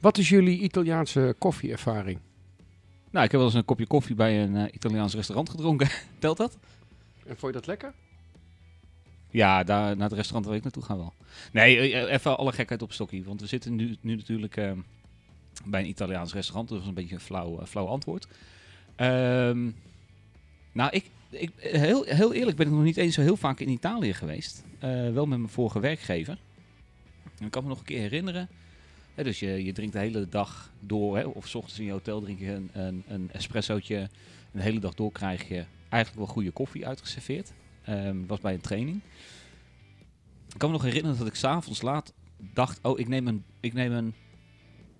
Wat is jullie Italiaanse koffieervaring? Nou, ik heb wel eens een kopje koffie bij een eh, Italiaans restaurant gedronken. Telt dat? En vond je dat lekker? Ja, daar, naar het restaurant waar ik naartoe ga wel. Nee, eh, eh, even alle gekheid op stokje. Want we zitten nu, nu natuurlijk eh, bij een Italiaans restaurant. Dus dat is een beetje een flauw, flauw antwoord. Ehm, nou, ik, ik, heel, heel eerlijk ben ik nog niet eens zo heel vaak in Italië geweest. Wel met mijn vorige werkgever. En ik kan me nog een keer herinneren. Dus je, je drinkt de hele dag door. Hè, of s ochtends in je hotel drink je een, een, een espressootje. De hele dag door krijg je eigenlijk wel goede koffie uitgeserveerd. Ehm, was bij een training. Ik kan me nog herinneren dat ik s'avonds laat dacht, oh, ik neem een, ik neem een,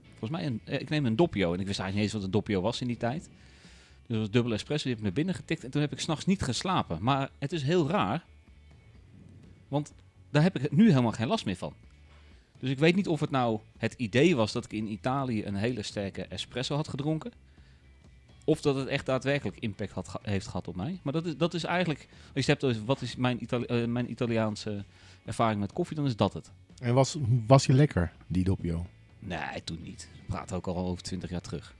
volgens mij een, eh, ik neem een doppio. En ik wist eigenlijk niet eens wat een doppio was in die tijd. Dus dat was dubbele espresso, die heb ik naar binnen getikt. En toen heb ik s'nachts niet geslapen. Maar het is heel raar, want daar heb ik nu helemaal geen last meer van. Dus ik weet niet of het nou het idee was dat ik in Italië een hele sterke espresso had gedronken. Of dat het echt daadwerkelijk impact had, ge- heeft gehad op mij. Maar dat is, dat is eigenlijk, als je het hebt over wat is mijn, Itali eh, mijn Italiaanse ervaring met koffie, dan is dat het. En was, was je lekker, die doppio? Nee, toen niet. We praten ook al over 20 jaar terug.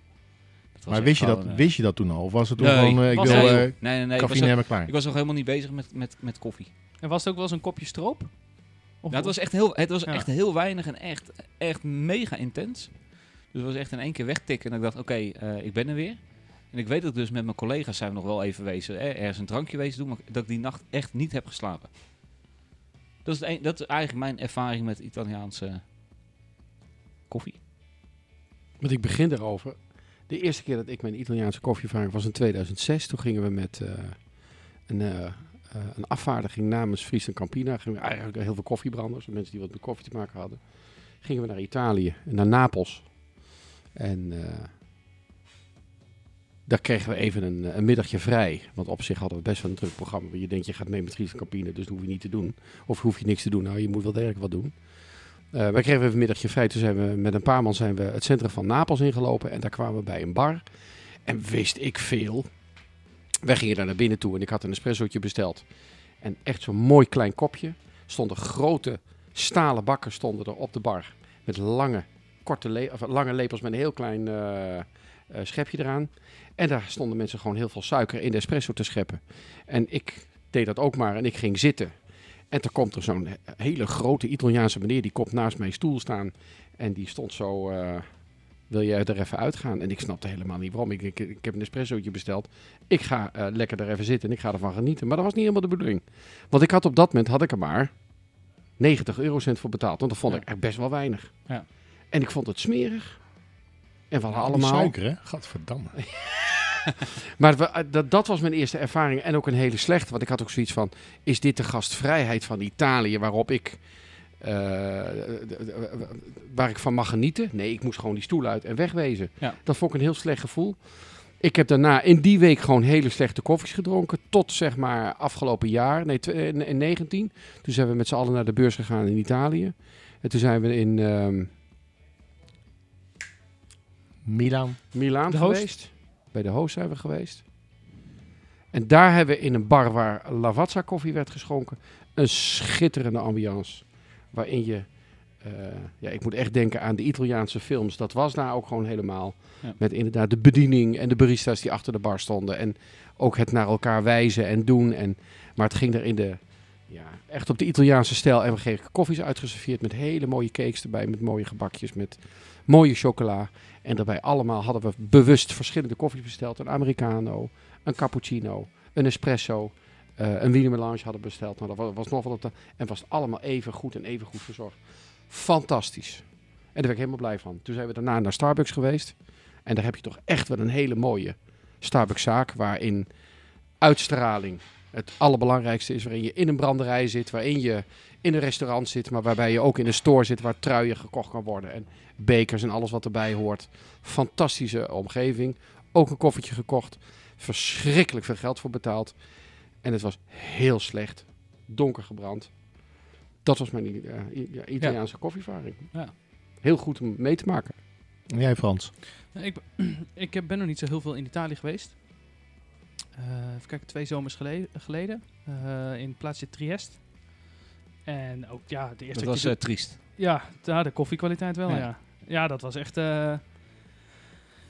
Dat was Maar wist je, dat, eh, wist je dat toen al? Of was het toen nee, gewoon, eh, ik wil eh nee, nee, nee. Ik was, koffie ook, nemen klaar? ik was nog helemaal niet bezig met, met, met koffie. En was het ook wel eens een kopje stroop? Of Ja, het was echt heel, het was Ja. echt heel weinig en echt, echt mega intens. Dus het was echt in één keer wegtikken. En ik dacht, oké, eh, ik ben er weer. En ik weet dat dus met mijn collega's zijn we nog wel even wezen, eh, ergens een drankje wezen doen, maar dat ik die nacht echt niet heb geslapen. Dat is, een- dat is eigenlijk mijn ervaring met Italiaanse koffie. Want ik begin erover. De eerste keer dat ik mijn Italiaanse koffieervaring was in 2006. Toen gingen we met eh, een, eh, een afvaardiging namens Friesland Campina. Gingen eigenlijk heel veel koffiebranders, mensen die wat met koffie te maken hadden. Gingen we naar Italië en naar Napels. En eh, daar kregen we even een, een middagje vrij. Want op zich hadden we best wel een druk programma. Je denkt, je gaat mee met Friesland Campina, dus dat hoef je niet te doen. Of hoef je niks te doen. Nou, je moet wel degelijk wat doen. Eh, wij kregen even een middagje vrij. Toen zijn we met een paar man zijn we het centrum van Napels ingelopen. En daar kwamen we bij een bar. En wist ik veel. Wij gingen daar naar binnen toe en ik had een espressootje besteld. En echt zo'n mooi klein kopje. Stonden grote stalen bakken stonden er op de bar. Met lange, korte lange lepels met een heel klein eh, eh, schepje eraan. En daar stonden mensen gewoon heel veel suiker in de espresso te scheppen. En ik deed dat ook maar en ik ging zitten. En toen komt er zo'n he- hele grote Italiaanse meneer, die komt naast mijn stoel staan. En die stond zo, eh, wil jij er even uitgaan? En ik snapte helemaal niet waarom. Ik, ik, ik heb een espressootje besteld. Ik ga eh, lekker er even zitten en ik ga ervan genieten. Maar dat was niet helemaal de bedoeling. Want ik had op dat moment, had ik er maar 90 eurocent voor betaald. Want dat vond Ja. ik echt best wel weinig. Ja. En ik vond het smerig. En we hadden allemaal... suiker, hè? Gadverdamme. Maar we- eh, dat, dat was mijn eerste ervaring en ook een hele slechte. Want ik had ook zoiets van, is dit de gastvrijheid van Italië waarop ik, eh, waar ik van mag genieten? Nee, ik moest gewoon die stoel uit en wegwezen. Ja. Dat vond ik een heel slecht gevoel. Ik heb daarna in die week gewoon hele slechte koffies gedronken. Tot zeg maar afgelopen jaar, nee, in in 19. Toen zijn we met z'n allen naar de beurs gegaan in Italië. En toen zijn we in ehm Milan. Milaan De host? geweest. Bij de host zijn we geweest. En daar hebben we in een bar waar Lavazza koffie werd geschonken, een schitterende ambiance. Waarin je, eh, ja, ik moet echt denken aan de Italiaanse films. Dat was daar ook gewoon helemaal. Ja. Met inderdaad de bediening en de barista's die achter de bar stonden. En ook het naar elkaar wijzen en doen. En, maar het ging er in de, ja, echt op de Italiaanse stijl. En we kregen koffies uitgeserveerd met hele mooie cakes erbij. Met mooie gebakjes, met mooie chocola. En daarbij allemaal hadden we bewust verschillende koffies besteld. Een Americano, een cappuccino, een espresso, eh, een Wiener Melange hadden besteld. Nou, dat was, nog wat op de, en was allemaal even goed en even goed verzorgd. Fantastisch. En daar ben ik helemaal blij van. Toen zijn we daarna naar Starbucks geweest. En daar heb je toch echt wel een hele mooie Starbucks zaak. Waarin uitstraling, het allerbelangrijkste is waarin je in een branderij zit, waarin je in een restaurant zit, maar waarbij je ook in een store zit waar truien gekocht kan worden en bekers en alles wat erbij hoort. Fantastische omgeving. Ook een koffietje gekocht. Verschrikkelijk veel geld voor betaald. En het was heel slecht. Donker gebrand. Dat was mijn eh, ja, Italiaanse koffievaring. Ja. Heel goed om mee te maken. En jij Frans? Ik, ben- ik heb- ben nog niet zo heel veel in Italië geweest. Eh, even kijken, twee zomers gele- geleden. eh, in het plaatsje Triest. En ook, ja, de eerste Dat was triest. Ja, ja, de koffiekwaliteit wel, Ja. ja. Ja, dat was echt... eh,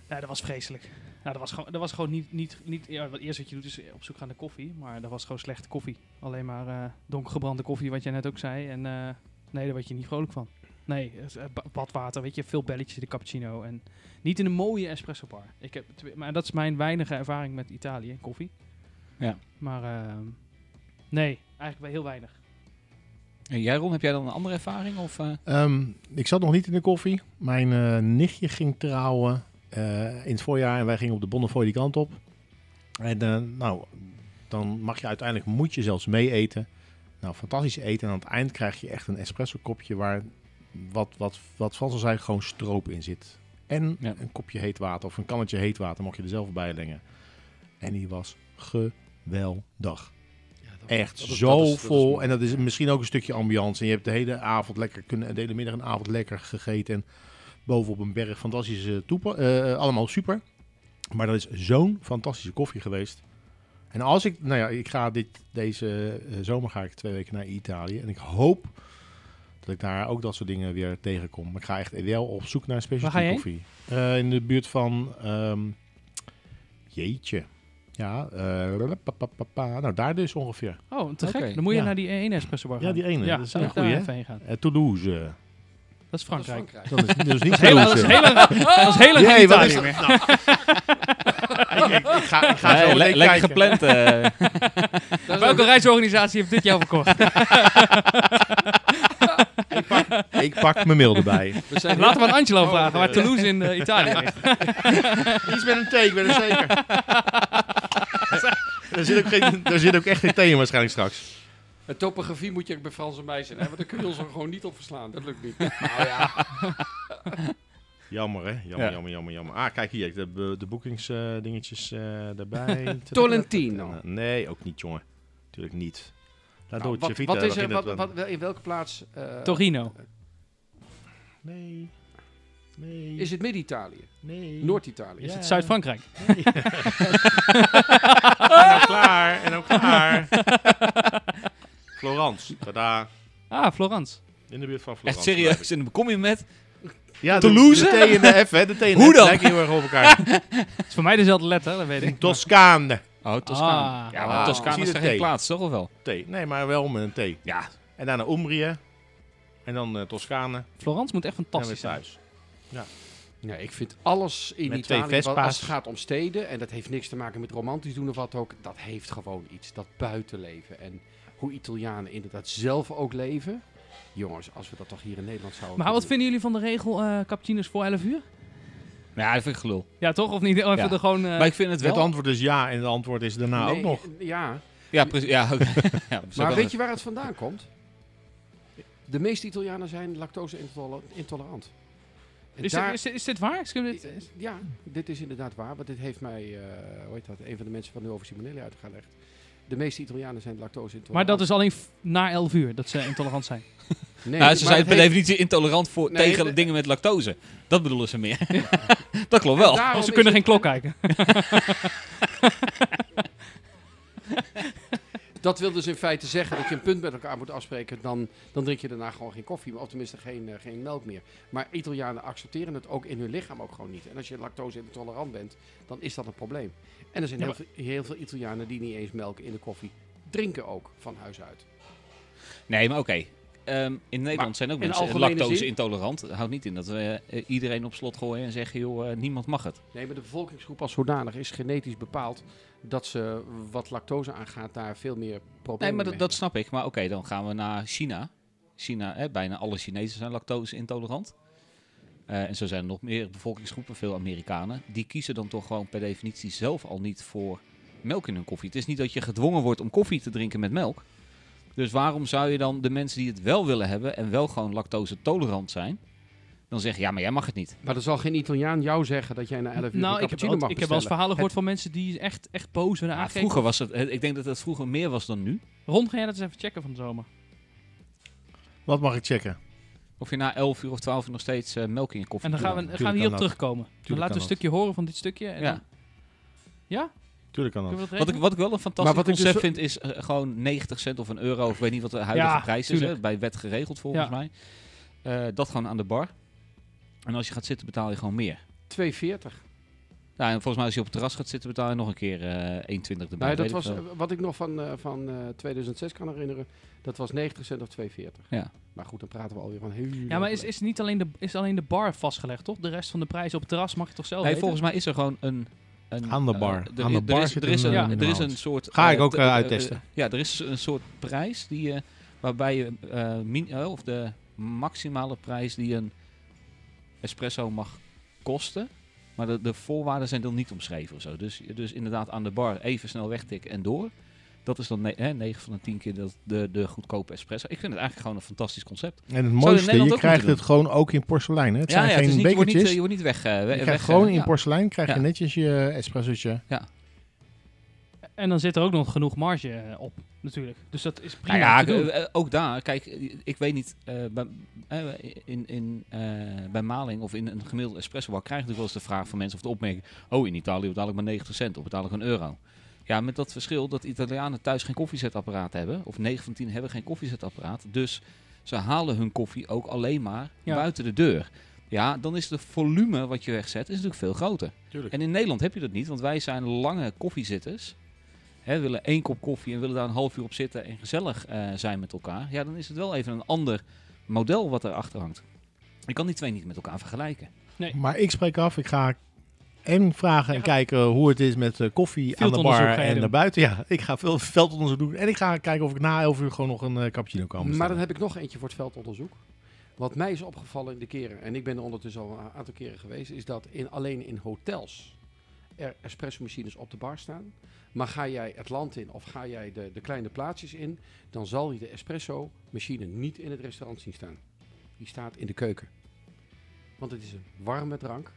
ja, dat was vreselijk. Ja, dat was gewoon, dat was gewoon niet... niet, niet ja, wat eerst wat je doet is op zoek gaan naar koffie. Maar dat was gewoon slechte koffie. Alleen maar eh donkergebrande koffie, wat jij net ook zei. En eh, nee, daar word je niet vrolijk van. Nee, eh, ba- badwater, weet je, veel belletjes in de cappuccino. En niet in een mooie espresso bar. Ik heb, twee- maar dat is mijn weinige ervaring met Italië, koffie. Ja. Maar ehm, nee, eigenlijk wel heel weinig. En jij Ron, heb jij dan een andere ervaring? Of, eh? Ehm, ik zat nog niet in de koffie. Mijn eh, nichtje ging trouwen in het voorjaar en wij gingen op de Bonnefoy die kant op. En eh, nou, dan mag je uiteindelijk, moet je zelfs mee eten. Nou, fantastisch eten. En aan het eind krijg je echt een espresso kopje waar, wat, wat, wat Frans al zei, gewoon stroop in zit. En Ja. een kopje heet water of een kannetje heet water mocht je er zelf bij lengen. En die was geweldig. Echt zo vol. en dat is misschien ook een stukje ambiance. En je hebt de hele avond lekker kunnen, de hele middag en avond lekker gegeten. En bovenop een berg fantastische toepen. eh, allemaal super. Maar dat is zo'n fantastische koffie geweest. En als ik, nou ja, ik ga dit, deze eh, zomer ga ik twee weken naar Italië. En ik hoop dat ik daar ook dat soort dingen weer tegenkom. Maar ik ga echt wel op zoek naar specialty koffie. Eh, in de buurt van, ehm, jeetje. Ja, eh, papapapa. nou daar dus ongeveer. Oh, te Oké, gek. Dan moet je ja. naar die ene espresso bar Ja, gaan. die ene. Ja, dat is een goeie, hè? gaan. Eh, Toulouse. Dat is Frankrijk. Dat is, dat is niet Dat is heel, dat is heel, is wat Italië is meer. ik, ik, ik ga, ik ga Nee, zo le- lekker kijken. gepland. eh. Welke reisorganisatie heeft dit jou verkocht? Ik pak mijn mail erbij. We zijn Laten we aan Angelo Oh, vragen waar eh. Toulouse in eh, Italië ligt. Iets met een thee, ik ben er zeker. er, zit ook geen, er zit ook echt geen thee in waarschijnlijk straks. De topografie moet je ook bij Frans en mij zijn, hè? want daar kun je ons er gewoon niet op verslaan. Dat lukt niet. Nou Jammer hè, jammer, Ja. jammer, jammer, jammer. Ah, kijk hier, de, de boekingsdingetjes eh erbij. Tolentino. Nee, ook niet jongen. Tuurlijk niet. La Nou, Dolce wat, Vita, wat is er, wat, wat, in welke plaats eh, Torino. Nee. Nee. is het Midden-Italië? Nee. Noord-Italië? Is Ja. het Zuid-Frankrijk? En ook klaar, en ook klaar. Florence, tada. Ah, Florence. In de buurt van Echt Florence. serieus. En dan kom je met... Ja, Toulouse? De, de T en de F, hè. De T en de Hoe F dan? lijken heel erg op elkaar. Het is voor mij dezelfde letter, dat weet ik. Toscane. Oh, Toscane. Ah. ja, maar Ah. Toscane is er geen T? plaats, toch of wel? T. Nee, maar wel met een T. Ja. En daarna Umbrië. En dan eh, Toscane. Florence moet echt En weer fantastisch zijn. thuis. Ja, ik vind alles in Met twee Italië, als het gaat om steden, en dat heeft niks te maken met romantisch doen of wat ook, dat heeft gewoon iets, dat buitenleven. En hoe Italianen inderdaad zelf ook leven. Jongens, als we dat toch hier in Nederland zouden Maar wat vinden jullie van de regel eh cappuccino's voor 11 uur? Ja, dat vind ik gelul. Ja, toch? Of niet? Of even Ja. er gewoon... eh, Maar ik vind het Het antwoord is ja en het antwoord is daarna ook nog. Ja, Ja, precies. Ja, maar weet je waar het vandaan komt? De meeste Italianen zijn lactose-intolerant. En is, daar- dit, is, dit- is dit waar? Is dit- Ja, dit is inderdaad waar. Want dit heeft mij, eh hoe heet dat, een van de mensen van nu over Simonelli uitgelegd. De meeste Italianen zijn lactose-intolerant. maar dat is alleen na 11 uur dat ze intolerant zijn. Nee, Nou, ze zijn per definitie intolerant voor, Nee, tegen de- dingen met lactose. Dat bedoelen ze meer. dat klopt wel. Of ze kunnen geen klok kijken. Dat wil dus in feite zeggen dat je een punt met elkaar moet afspreken. Dan, dan drink je daarna gewoon geen koffie, of tenminste geen, eh, geen melk meer. Maar Italianen accepteren het ook in hun lichaam ook gewoon niet. En als je lactose-intolerant bent, dan is dat een probleem. En er zijn Ja, heel, veel, heel veel Italianen die niet eens melk in de koffie drinken ook, van huis uit. Nee, maar oké. Ehm, in Nederland Maar zijn ook mensen lactose-intolerant. Dat houdt niet in dat we eh, iedereen op slot gooien en zeggen, joh, eh, niemand mag het. Nee, maar de bevolkingsgroep als zodanig is genetisch bepaald dat ze wat lactose aangaat daar veel meer problemen Nee, maar dat, snap ik. Maar oké, dan gaan we naar China. China, hè, bijna alle Chinezen zijn lactose-intolerant. Eh, en zo zijn er nog meer bevolkingsgroepen, veel Amerikanen. Die kiezen dan toch gewoon per definitie zelf al niet voor melk in hun koffie. Het is niet dat je gedwongen wordt om koffie te drinken met melk. Dus waarom zou je dan de mensen die het wel willen hebben en wel gewoon lactose tolerant zijn, dan zeggen ja, maar jij mag het niet. Maar er zal geen Italiaan jou zeggen dat jij na 11 uur Nou, een ik heb, ik heb wel eens verhalen gehoord van mensen die echt, echt boos werden Ja, vroeger was het, eh, ik denk dat het vroeger meer was dan nu. Ron, ga jij dat eens even checken van de zomer? Wat mag ik checken? Of je na 11 uur of 12 uur nog steeds eh, melk in je koffie En dan gaan we, gaan we hierop dat. terugkomen. Dan laten we een stukje horen van dit stukje. En Ja. dan- ja? Tuurlijk kan dat. dat Wat ik, wat ik wel een fantastisch Maar wat ik dus concept vind is eh, gewoon 90 cent of een euro. Of ik weet niet wat de huidige Ja, prijs is. Hè, bij wet geregeld volgens Ja. mij. Eh, dat gewoon aan de bar. En als je gaat zitten betaal je gewoon meer. 2,40. Nou, en volgens mij als je op het terras gaat zitten betaal je nog een keer eh 1,20 erbij. Nee, dat weet ik was wat ik nog van, eh, van eh, 2006 kan herinneren. Dat was 90 cent of 2,40. Ja. Maar goed, dan praten we alweer van heel Ja, maar is, is niet alleen de, is alleen de bar vastgelegd, toch? De rest van de prijs op het terras mag je toch zelf Nee, weten? volgens mij is er gewoon een... een Aan de eh, bar. er- Aan de er bar is, zit er is een, een, er is een inhoud. soort... Ga ik eh, ook, eh, eh, uittesten. eh, ja, er is een soort prijs die je, waarbij je eh, min, eh, of de maximale prijs die een espresso mag kosten. Maar de, de voorwaarden zijn dan niet omschreven of zo. Dus, dus inderdaad aan de bar even snel wegtikken en door. Dat is dan ne hè, 9 van de 10 keer dat de, de goedkope espresso. Ik vind het eigenlijk gewoon een fantastisch concept. En het mooiste, je krijgt het gewoon ook in porselein. Hè? Het zijn ja, geen het is niet, je, wordt niet, eh, je wordt niet weg. eh, we- je weg krijgt eh, gewoon in ja. porselein krijg je Ja. netjes je espressootje. En dan zit er ook nog genoeg marge eh, op, natuurlijk. Dus dat is prima Nou ja, te doen. eh, eh, ook daar, kijk, eh, ik weet niet, eh, bij, eh, in, in, eh, bij Maling of in een gemiddelde espresso bar krijg je natuurlijk wel eens de vraag van mensen of de opmerking, oh in Italië betaal ik maar 90 cent of betaal ik een euro. Ja, met dat verschil dat Italianen thuis geen koffiezetapparaat hebben, of 9 van 10 hebben geen koffiezetapparaat, dus ze halen hun koffie ook alleen maar Ja. buiten de deur. Ja, dan is het volume wat je wegzet is natuurlijk veel groter. Tuurlijk. En in Nederland heb je dat niet, want wij zijn lange koffiezitters. Hè, willen één kop koffie en willen daar een half uur op zitten en gezellig eh, zijn met elkaar. Ja, dan is het wel even een ander model wat erachter hangt. Ik kan die twee niet met elkaar vergelijken. Maar ik spreek af, ik ga en vragen en kijken hoe het is met eh, koffie aan de bar en naar buiten. Ja, ik ga veel veldonderzoek doen. En ik ga kijken of ik na 11 uur gewoon nog een eh, cappuccino kan bestellen. Maar dan heb ik nog eentje voor het veldonderzoek. Wat mij is opgevallen in de keren, en ik ben er ondertussen al een aantal keren geweest, is dat in, alleen in hotels er espresso machines op de bar staan. Maar ga jij het land in of ga jij de, de kleine plaatsjes in, dan zal je de espresso machine niet in het restaurant zien staan. Die staat in de keuken. Want het is een warme drank.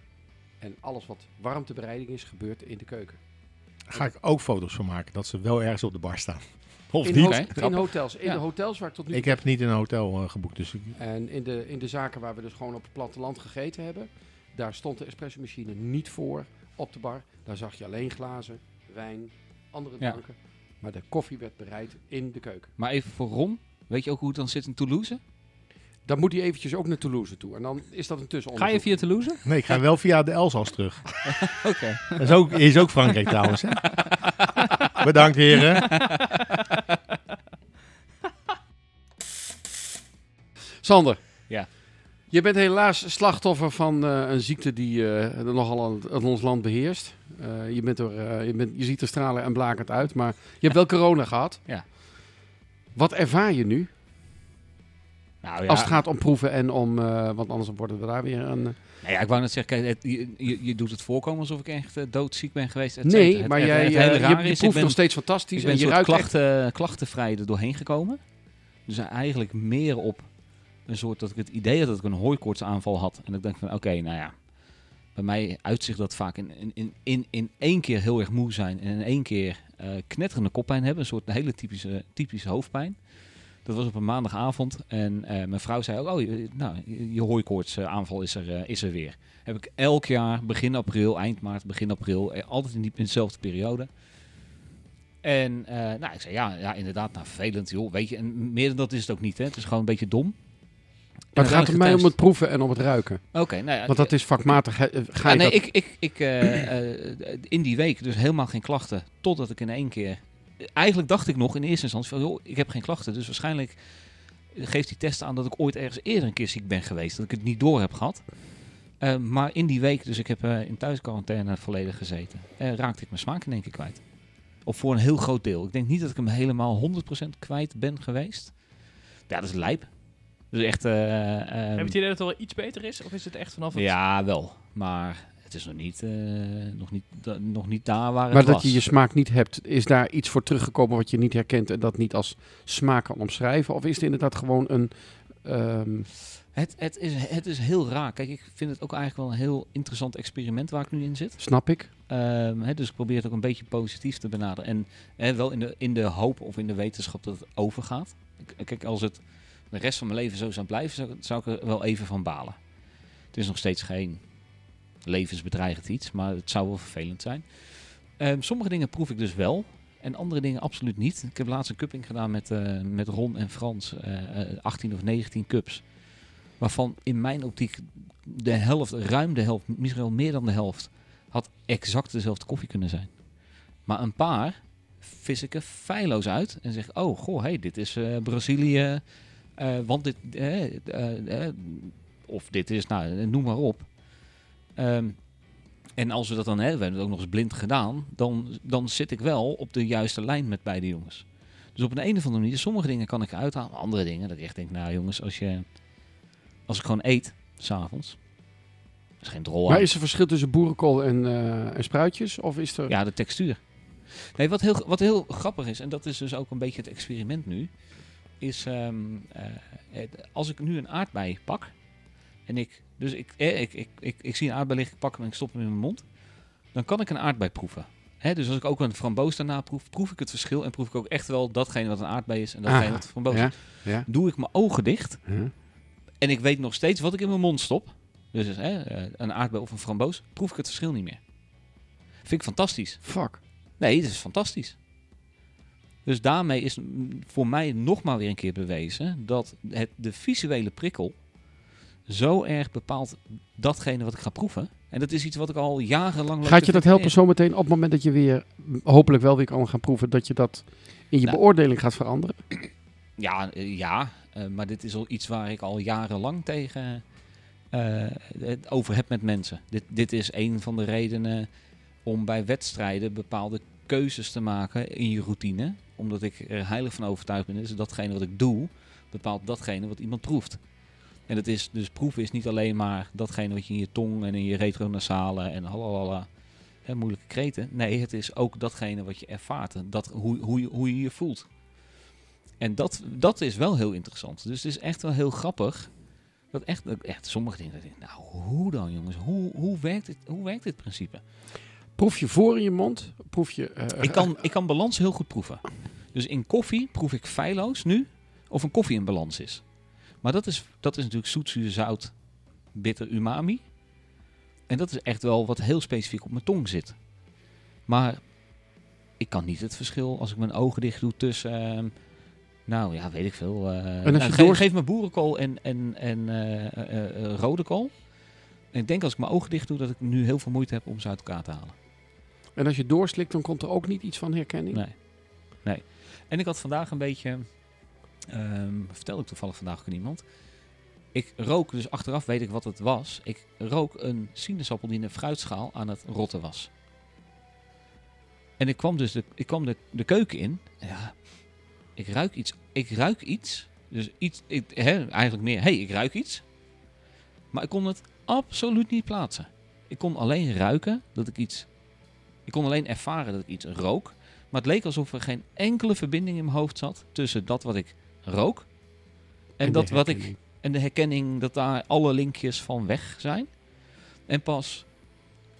En alles wat warmtebereiding is, gebeurt in de keuken. ga ik ook foto's van maken dat ze wel ergens op de bar staan. Of in, niet? ho- in hotels. In Ja. de hotels waar ik tot nu Ik heb niet in een hotel eh, geboekt, dus ik, En in de, in de zaken waar we dus gewoon op het platteland gegeten hebben, daar stond de espresso-machine niet voor op de bar. Daar zag je alleen glazen, wijn, andere Ja. dranken. Maar de koffie werd bereid in de keuken. Maar even voor Ron, weet je ook hoe het dan zit in Toulouse? Dan moet hij eventjes ook naar Toulouse toe. En dan is dat een Ga tussenonderzoek. je via Toulouse? nee, ik ga wel via de Elzas terug. Oké. Dat is ook, is ook Frankrijk trouwens. Hè? Bedankt heren. Sander. Ja. Je bent helaas slachtoffer van eh, een ziekte die eh, nogal aan, aan ons land beheerst. Eh, je, bent er, eh, je, bent, je ziet er stralend en blakend uit, maar je hebt wel corona gehad. Ja. Wat ervaar je nu? Nou ja, Als het gaat om proeven en om, eh, want anders worden we daar weer een. nou ja, ik wou net zeggen, kijk, het- je, je, doet het voorkomen alsof ik echt eh, doodziek ben geweest. et nee. Het- maar het- jij, eh, je, proeft ben- nog steeds fantastisch Ik ben en je ruikt echt- klachten, klachtenvrij er doorheen gekomen. Dus eigenlijk meer op een soort dat ik het idee had dat ik een hooikoortsaanval had. En ik denk van oké, nou ja. Bij mij uitzicht dat vaak in, in, in, in, in één keer heel erg moe zijn en in één keer eh, knetterende koppijn hebben. Een soort hele typische, typische hoofdpijn. Dat was op een maandagavond en eh, mijn vrouw zei ook, oh, je- nou, je, hooikoortsaanval is er, eh, is er weer. Heb ik elk jaar, begin april, eind maart, begin april, eh, altijd in, die, in dezelfde periode. En eh, nou, ik zei, ja, ja, inderdaad, nou, vervelend, joh. Weet je, en meer dan dat is het ook niet, hè. Het is gewoon een beetje dom. Maar het gaat er mij om het proeven en om het ruiken. Oké, nou ja. Want dat is vakmatig. eh, Ga ja, je nee, dat- ik, ik, ik eh, eh, in die week dus helemaal geen klachten. Totdat ik in één keer... Eigenlijk dacht ik nog in eerste instantie van, joh, ik heb geen klachten. Dus waarschijnlijk geeft die test aan dat ik ooit ergens eerder een keer ziek ben geweest. Dat ik het niet door heb gehad. Eh, maar in die week, dus ik heb eh, in thuisquarantaine volledig gezeten, eh, raakte ik mijn smaak in één keer kwijt. Of voor een heel groot deel. Ik denk niet dat ik hem helemaal 100% kwijt ben geweest. Ja, dat is lijp. Dus echt... ehm, Heb je het idee dat het wel iets beter is? Of is het echt vanaf het... ja, wel. Maar het is nog niet, eh, nog niet, nog niet daar waar Maar het dat was. je je smaak niet hebt, is daar iets voor teruggekomen wat je niet herkent en dat niet als smaak kan omschrijven? Of is het inderdaad gewoon een... ehm, Het, het, is, het is heel raar. Kijk, ik vind het ook eigenlijk wel een heel interessant experiment waar ik nu in zit. snap ik? Ehm, hè, dus ik probeer het ook een beetje positief te benaderen. En wel in de, in de hoop of in de wetenschap dat het overgaat. K- Kijk, als het de rest van mijn leven zo zou blijven, zou, zou ik er wel even van balen. Het is nog steeds geen levensbedreigend iets, maar het zou wel vervelend zijn. Ehm, sommige dingen proef ik dus wel. En andere dingen absoluut niet. Ik heb laatst een cupping gedaan met, eh, met Ron en Frans. eh, eh, 18 of 19 cups. Waarvan in mijn optiek de helft, ruim de helft, misschien wel meer dan de helft, had exact dezelfde koffie kunnen zijn. Maar een paar vis ik er feilloos uit en zeg, oh goh, hey, dit is eh, Brazilië, eh, want dit, eh, eh, eh, of dit is, nou, noem maar op. Ehm, en als we dat dan hebben, we hebben het ook nog eens blind gedaan, dan, dan zit ik wel op de juiste lijn met beide jongens. Dus op een, een of andere manier, sommige dingen kan ik eruit halen, andere dingen, dat ik echt denk, nou jongens, als je, als ik gewoon eet, s'avonds, is geen drol aan. Maar is er verschil tussen boerenkool en, eh, en spruitjes? Of is er... Ja, de textuur. Nee, wat heel, wat heel grappig is, en dat is dus ook een beetje het experiment nu, is ehm, eh, als ik nu een aardbei pak en ik, dus ik, eh, ik, ik, ik, ik zie een aardbei liggen, ik pak hem en ik stop hem in mijn mond, dan kan ik een aardbei proeven. Hè, dus als ik ook een framboos daarna proef, proef ik het verschil en proef ik ook echt wel datgene wat een aardbei is en datgene Ah, wat een framboos ja, is. ja. Doe ik mijn ogen dicht Huh? en ik weet nog steeds wat ik in mijn mond stop. Dus hè, eh, een aardbei of een framboos, proef ik het verschil niet meer. Vind ik fantastisch. Fuck. Nee, dat is fantastisch. Dus daarmee is voor mij nog maar weer een keer bewezen dat het, de visuele prikkel zo erg bepaalt datgene wat ik ga proeven. En dat is iets wat ik al jarenlang... Gaat je dat helpen zometeen op het moment dat je weer, hopelijk wel weer kan gaan proeven, dat je dat in je Nou. beoordeling gaat veranderen? Ja, eh, ja eh, maar dit is al iets waar ik al jarenlang tegen eh, het over heb met mensen. Dit, dit is een van de redenen om bij wedstrijden bepaalde keuzes te maken in je routine. Omdat ik er heilig van overtuigd ben, is datgene wat ik doe, bepaalt datgene wat iemand proeft. En dat is, dus proeven is niet alleen maar datgene wat je in je tong en in je retronasale en halalala, hè, moeilijke kreten. Nee, het is ook datgene wat je ervaart. en Dat, hoe, hoe, je, hoe je je voelt. En dat, dat is wel heel interessant. Dus het is echt wel heel grappig. Dat echt, echt sommige dingen. dat ik denk, Nou, hoe dan, jongens? Hoe, hoe, werkt dit, hoe werkt dit principe? Proef je voor in je mond? Proef je... eh, Ik kan, ik kan balans heel goed proeven. Dus in koffie proef ik feilloos nu of een koffie in balans is. Maar dat is, dat is natuurlijk zoet, zuur, zout, bitter, umami. En dat is echt wel wat heel specifiek op mijn tong zit. Maar ik kan niet het verschil als ik mijn ogen dicht doe tussen... ehm, nou ja, weet ik veel. eh, als nou, je ge- door- Geef me boerenkool en, en, en eh, eh, rode kool. En ik denk als ik mijn ogen dicht doe dat ik nu heel veel moeite heb om ze uit elkaar te halen. En als je doorslikt, dan komt er ook niet iets van herkenning? Nee. nee. En ik had vandaag een beetje, ehm vertelde ik toevallig vandaag ook aan iemand. Ik rook, dus achteraf weet ik wat het was. Ik rook een sinaasappel die in een fruitschaal aan het rotten was. En ik kwam dus de, ik kwam de, de keuken in. Ja, ik ruik iets. Ik ruik iets. Dus iets, ik, eigenlijk meer, hey, ik ruik iets. Maar ik kon het absoluut niet plaatsen. Ik kon alleen ruiken dat ik iets. Ik kon alleen ervaren dat ik iets rook. Maar het leek alsof er geen enkele verbinding in mijn hoofd zat tussen dat wat ik rook en, de dat wat ik herkenning. en de herkenning dat daar alle linkjes van weg zijn. En pas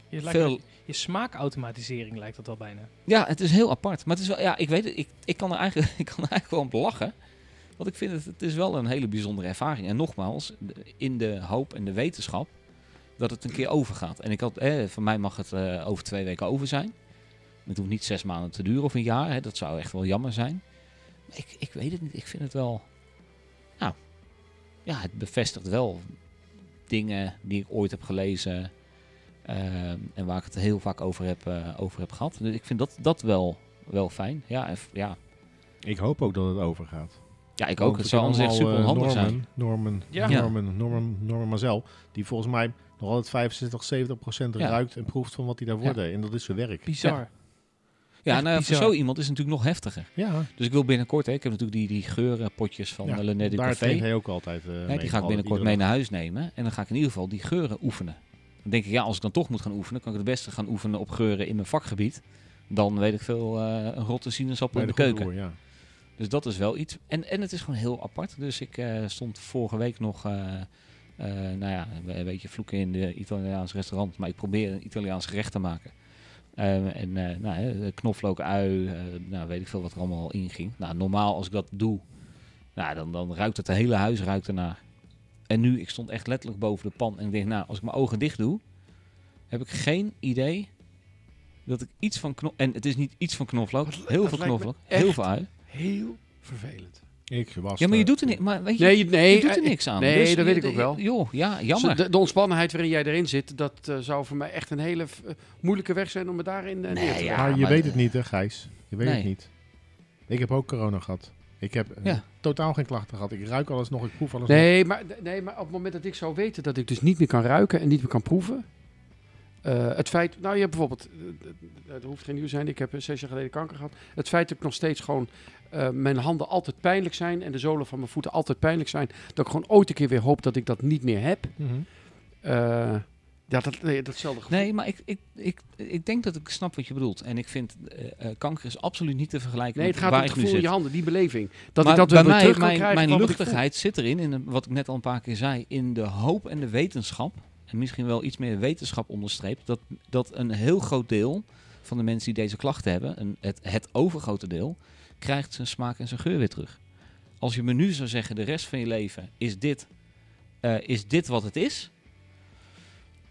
Je, lijkt veel. je smaakautomatisering lijkt dat wel bijna. Ja, het is heel apart. Maar het is wel, ja, ik weet het, ik, ik, kan er eigenlijk, ik kan er eigenlijk wel om lachen. Want ik vind het, het is wel een hele bijzondere ervaring. En nogmaals, in de hoop en de wetenschap dat het een keer overgaat. En ik had, eh, voor mij mag het eh, over twee weken over zijn. Het hoeft niet zes maanden te duren of een jaar. Hè, dat zou echt wel jammer zijn. Ik, ik weet het niet. Ik vind het wel. Nou, ja, het bevestigt wel dingen die ik ooit heb gelezen. ehm, en waar ik het heel vaak over heb, eh, over heb gehad. Dus ik vind dat, dat wel, wel fijn. Ja, en ja. Ik hoop ook dat het overgaat. ja, ik ook. Want Het zou anders echt super onhandig eh, zijn. Norman, Ja. Norman, Norman, Norman, Mazel, die volgens mij nog altijd 65, 70 procent Ja. ruikt en proeft van wat hij daarvoor Ja. deed. En dat is zijn werk. Bizar. Ja, nou, voor zo iemand is het natuurlijk nog heftiger. Ja, Dus ik wil binnenkort, hè, ik heb natuurlijk die, die geurenpotjes van ja. ja, Lenet du daar Café. hij ook altijd. eh, Ja, mee, die ga ik binnenkort mee naar huis nemen. En dan ga ik in ieder geval die geuren oefenen. Dan denk ik, ja, als ik dan toch moet gaan oefenen, kan ik het beste gaan oefenen op geuren in mijn vakgebied. Dan weet ik veel, eh, een rotte sinaasappel in de Bij keuken. ja. Dus dat is wel iets. En, en het is gewoon heel apart. Dus ik eh, stond vorige week nog, eh, eh, nou ja, een beetje vloeken in de Italiaans restaurant. Maar ik probeer een Italiaans gerecht te maken. Eh, en eh, nou, knoflook, ui, eh, nou weet ik veel wat er allemaal in ging. Nou, normaal als ik dat doe, nou, dan, dan ruikt het hele huis ruikt ernaar. En nu, ik stond echt letterlijk boven de pan en ik denk, nou, als ik mijn ogen dicht doe, heb ik geen idee dat ik iets van knoflook... En het is niet iets van knoflook, heel veel knoflook, heel veel ui. Heel vervelend. Ik was Ja, maar je doet er. Maar weet je, Nee, nee, je doet er eh, niks aan. nee, Dus dat weet ik ook wel. Joh, ja, jammer. De, de ontspannenheid waarin jij erin zit, dat eh, zou voor mij echt een hele eh, moeilijke weg zijn om me daarin eh, Nee, neer te ja, leggen. Maar je maar- weet het niet, hè, Gijs? Je weet Nee. het niet. Ik heb ook corona gehad. Ik heb Ja. totaal geen klachten gehad. Ik ruik alles nog, ik proef alles nog. Nee maar, nee, maar op het moment dat ik zou weten dat ik dus niet meer kan ruiken en niet meer kan proeven. Eh, het feit, nou je hebt bijvoorbeeld, eh, het hoeft geen nieuws zijn, ik heb eh, zes jaar geleden kanker gehad. Het feit dat ik nog steeds gewoon, eh, mijn handen altijd pijnlijk zijn en de zolen van mijn voeten altijd pijnlijk zijn. Dat ik gewoon ooit een keer weer hoop dat ik dat niet meer heb. Mhm. Eh, ja, dat, nee, datzelfde gevoel. Nee, maar ik, ik, ik, ik denk dat ik snap wat je bedoelt. En ik vind eh, eh, kanker is absoluut niet te vergelijken Nee, het met gaat om waar het ik nu gevoel in zit. je handen, die beleving. Dat maar ik dat bij weer mij, terug kan mijn, krijgen mijn ik luchtigheid zit erin, in de- wat ik net al een paar keer zei, in de hoop en de wetenschap. En misschien wel iets meer wetenschap onderstreept. Dat, dat een heel groot deel van de mensen die deze klachten hebben, een, het, het overgrote deel, krijgt zijn smaak en zijn geur weer terug. Als je me nu zou zeggen, de rest van je leven is dit, eh, is dit wat het is.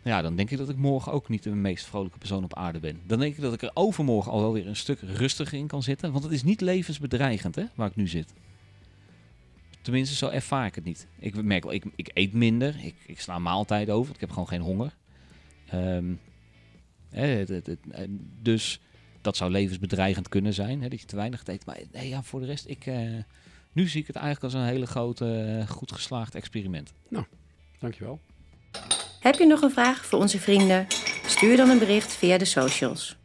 Ja, dan denk ik dat ik morgen ook niet de meest vrolijke persoon op aarde ben. Dan denk ik dat ik er overmorgen al wel weer een stuk rustiger in kan zitten. Want het is niet levensbedreigend, hè, waar ik nu zit. Tenminste, zo ervaar ik het niet. Ik merk wel, ik, ik eet minder. Ik, ik sla maaltijden over. Ik heb gewoon geen honger. Ehm, hè, het- het- het- eh, dus dat zou levensbedreigend kunnen zijn. Hè, dat je te weinig eet. Maar nee, ja, voor de rest, ik, eh, nu zie ik het eigenlijk als een hele grote, eh, goed geslaagd experiment. Dankjewel. Heb je nog een vraag voor onze vrienden? Stuur dan een bericht via de socials.